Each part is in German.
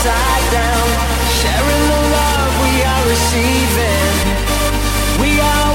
upside down, sharing the love we are receiving. We are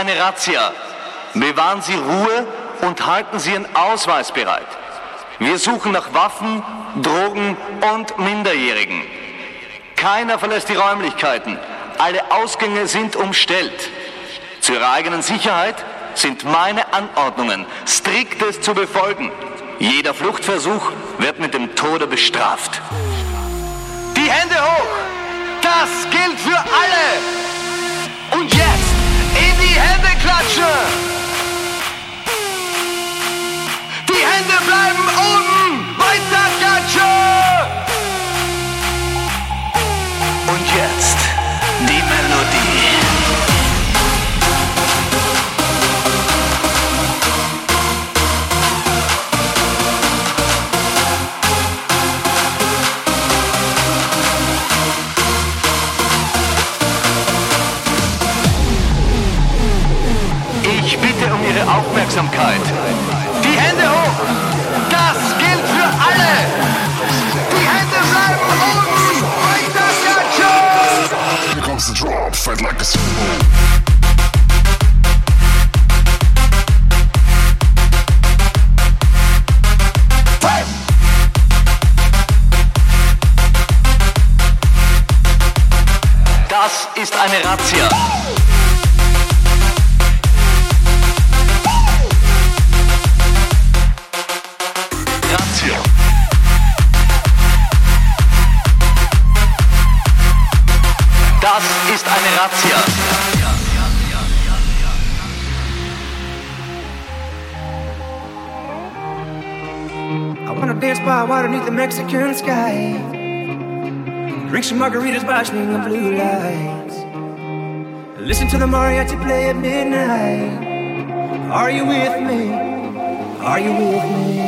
eine Razzia. Bewahren Sie Ruhe und halten Sie Ihren Ausweis bereit. Wir suchen nach Waffen, Drogen und Minderjährigen. Keiner verlässt die Räumlichkeiten. Alle Ausgänge sind umstellt. Zu Ihrer eigenen Sicherheit sind meine Anordnungen striktes zu befolgen. Jeder Fluchtversuch wird mit dem Tode bestraft. Die Hände hoch! Das gilt für alle! margaritas watching the blue lights. Listen to the mariachi play at midnight. Are you with me? Are you with me?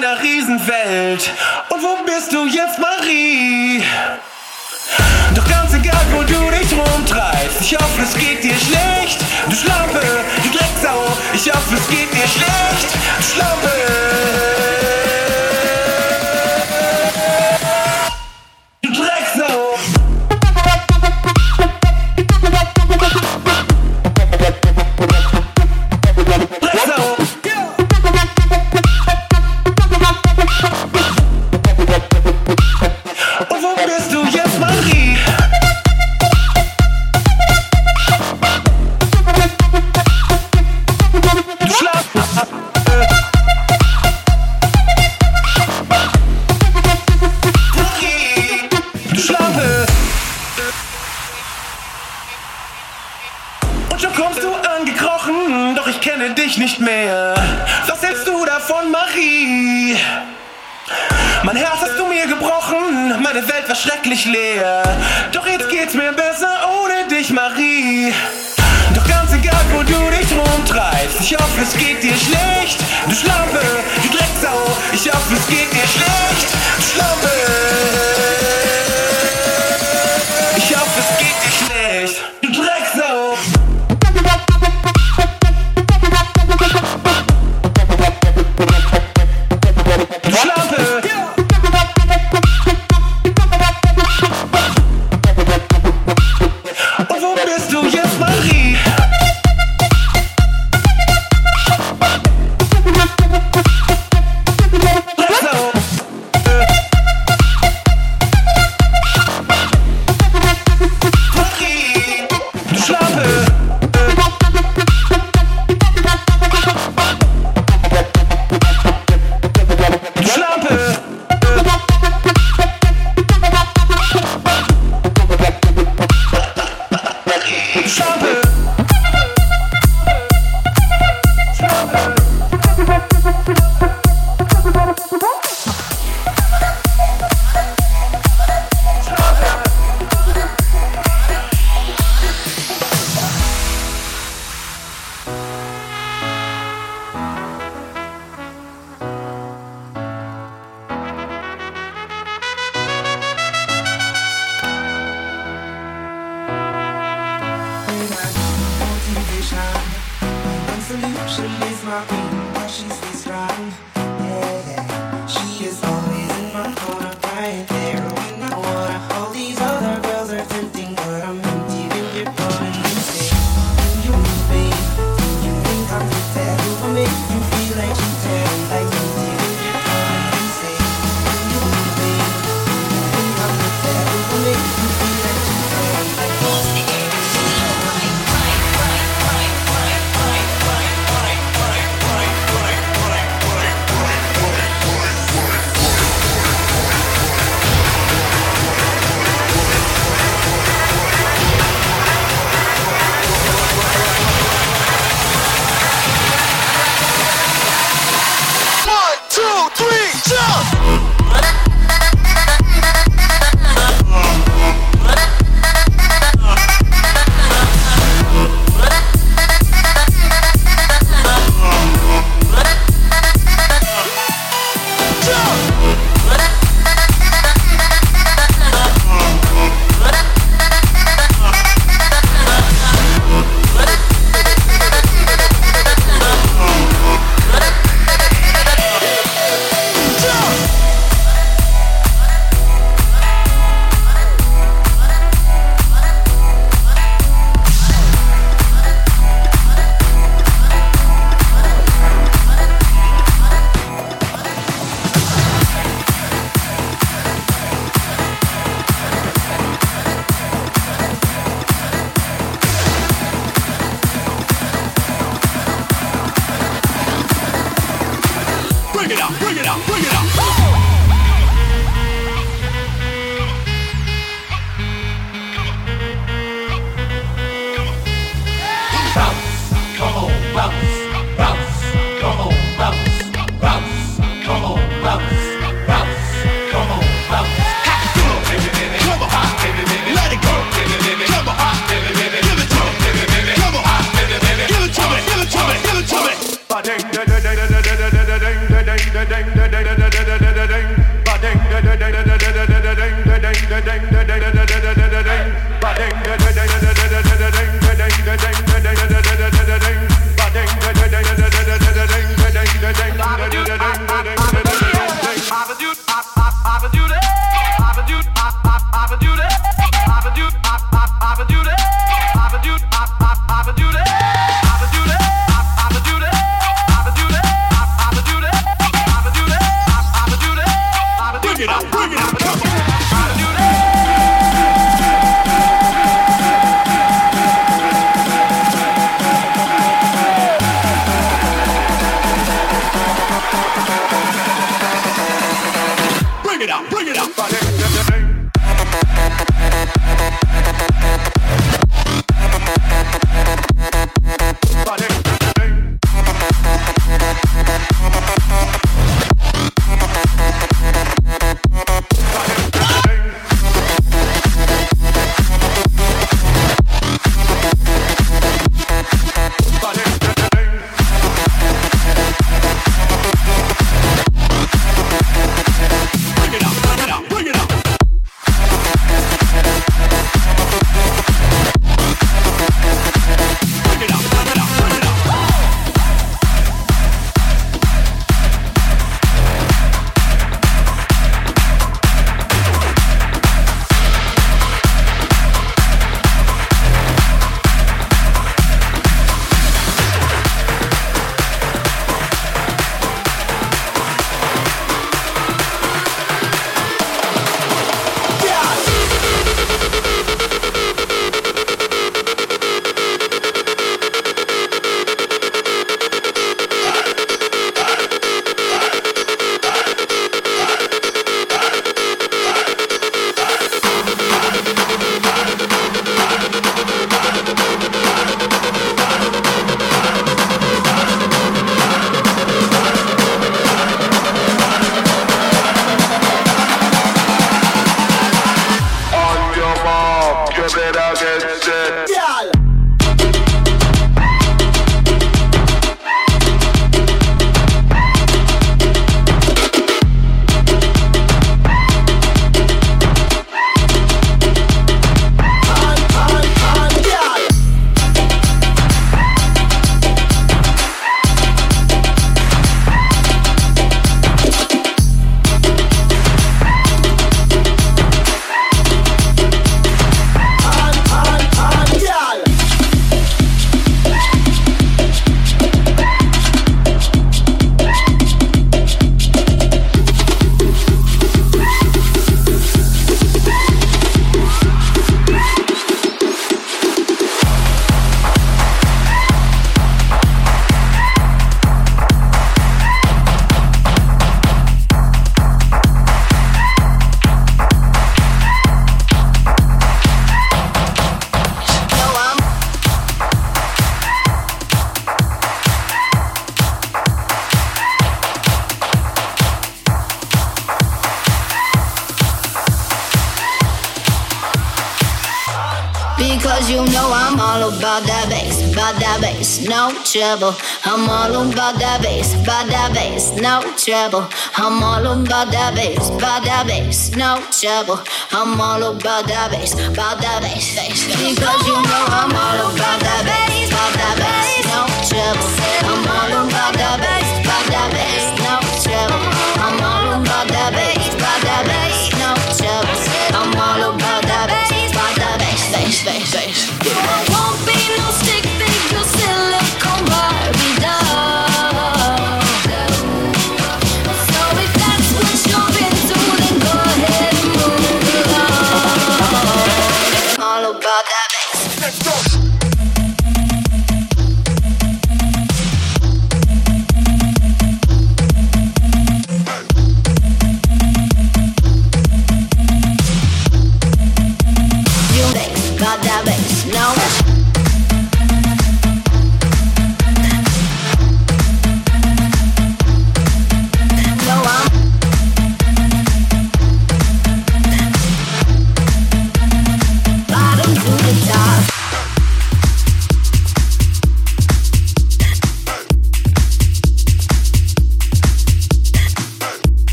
meiner Riesenwelt. Und wo bist du jetzt, Marie? Doch ganz egal, wo du dich rumtreibst, ich hoffe, es geht dir schlecht. Du Schlampe, du Drecksau, ich hoffe, es geht dir schlecht. Du Schlampe. Trouble. I'm all about that bass, about that bass, no trouble. I'm all about that bass, about that bass, no trouble. I'm all about that bass, about that bass. Because you know I'm all about that bass, about that bass, no trouble. I'm all about that bass, about that bass, no trouble. I'm all about that bass, about that bass,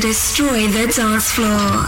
to destroy the dance floor.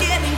getting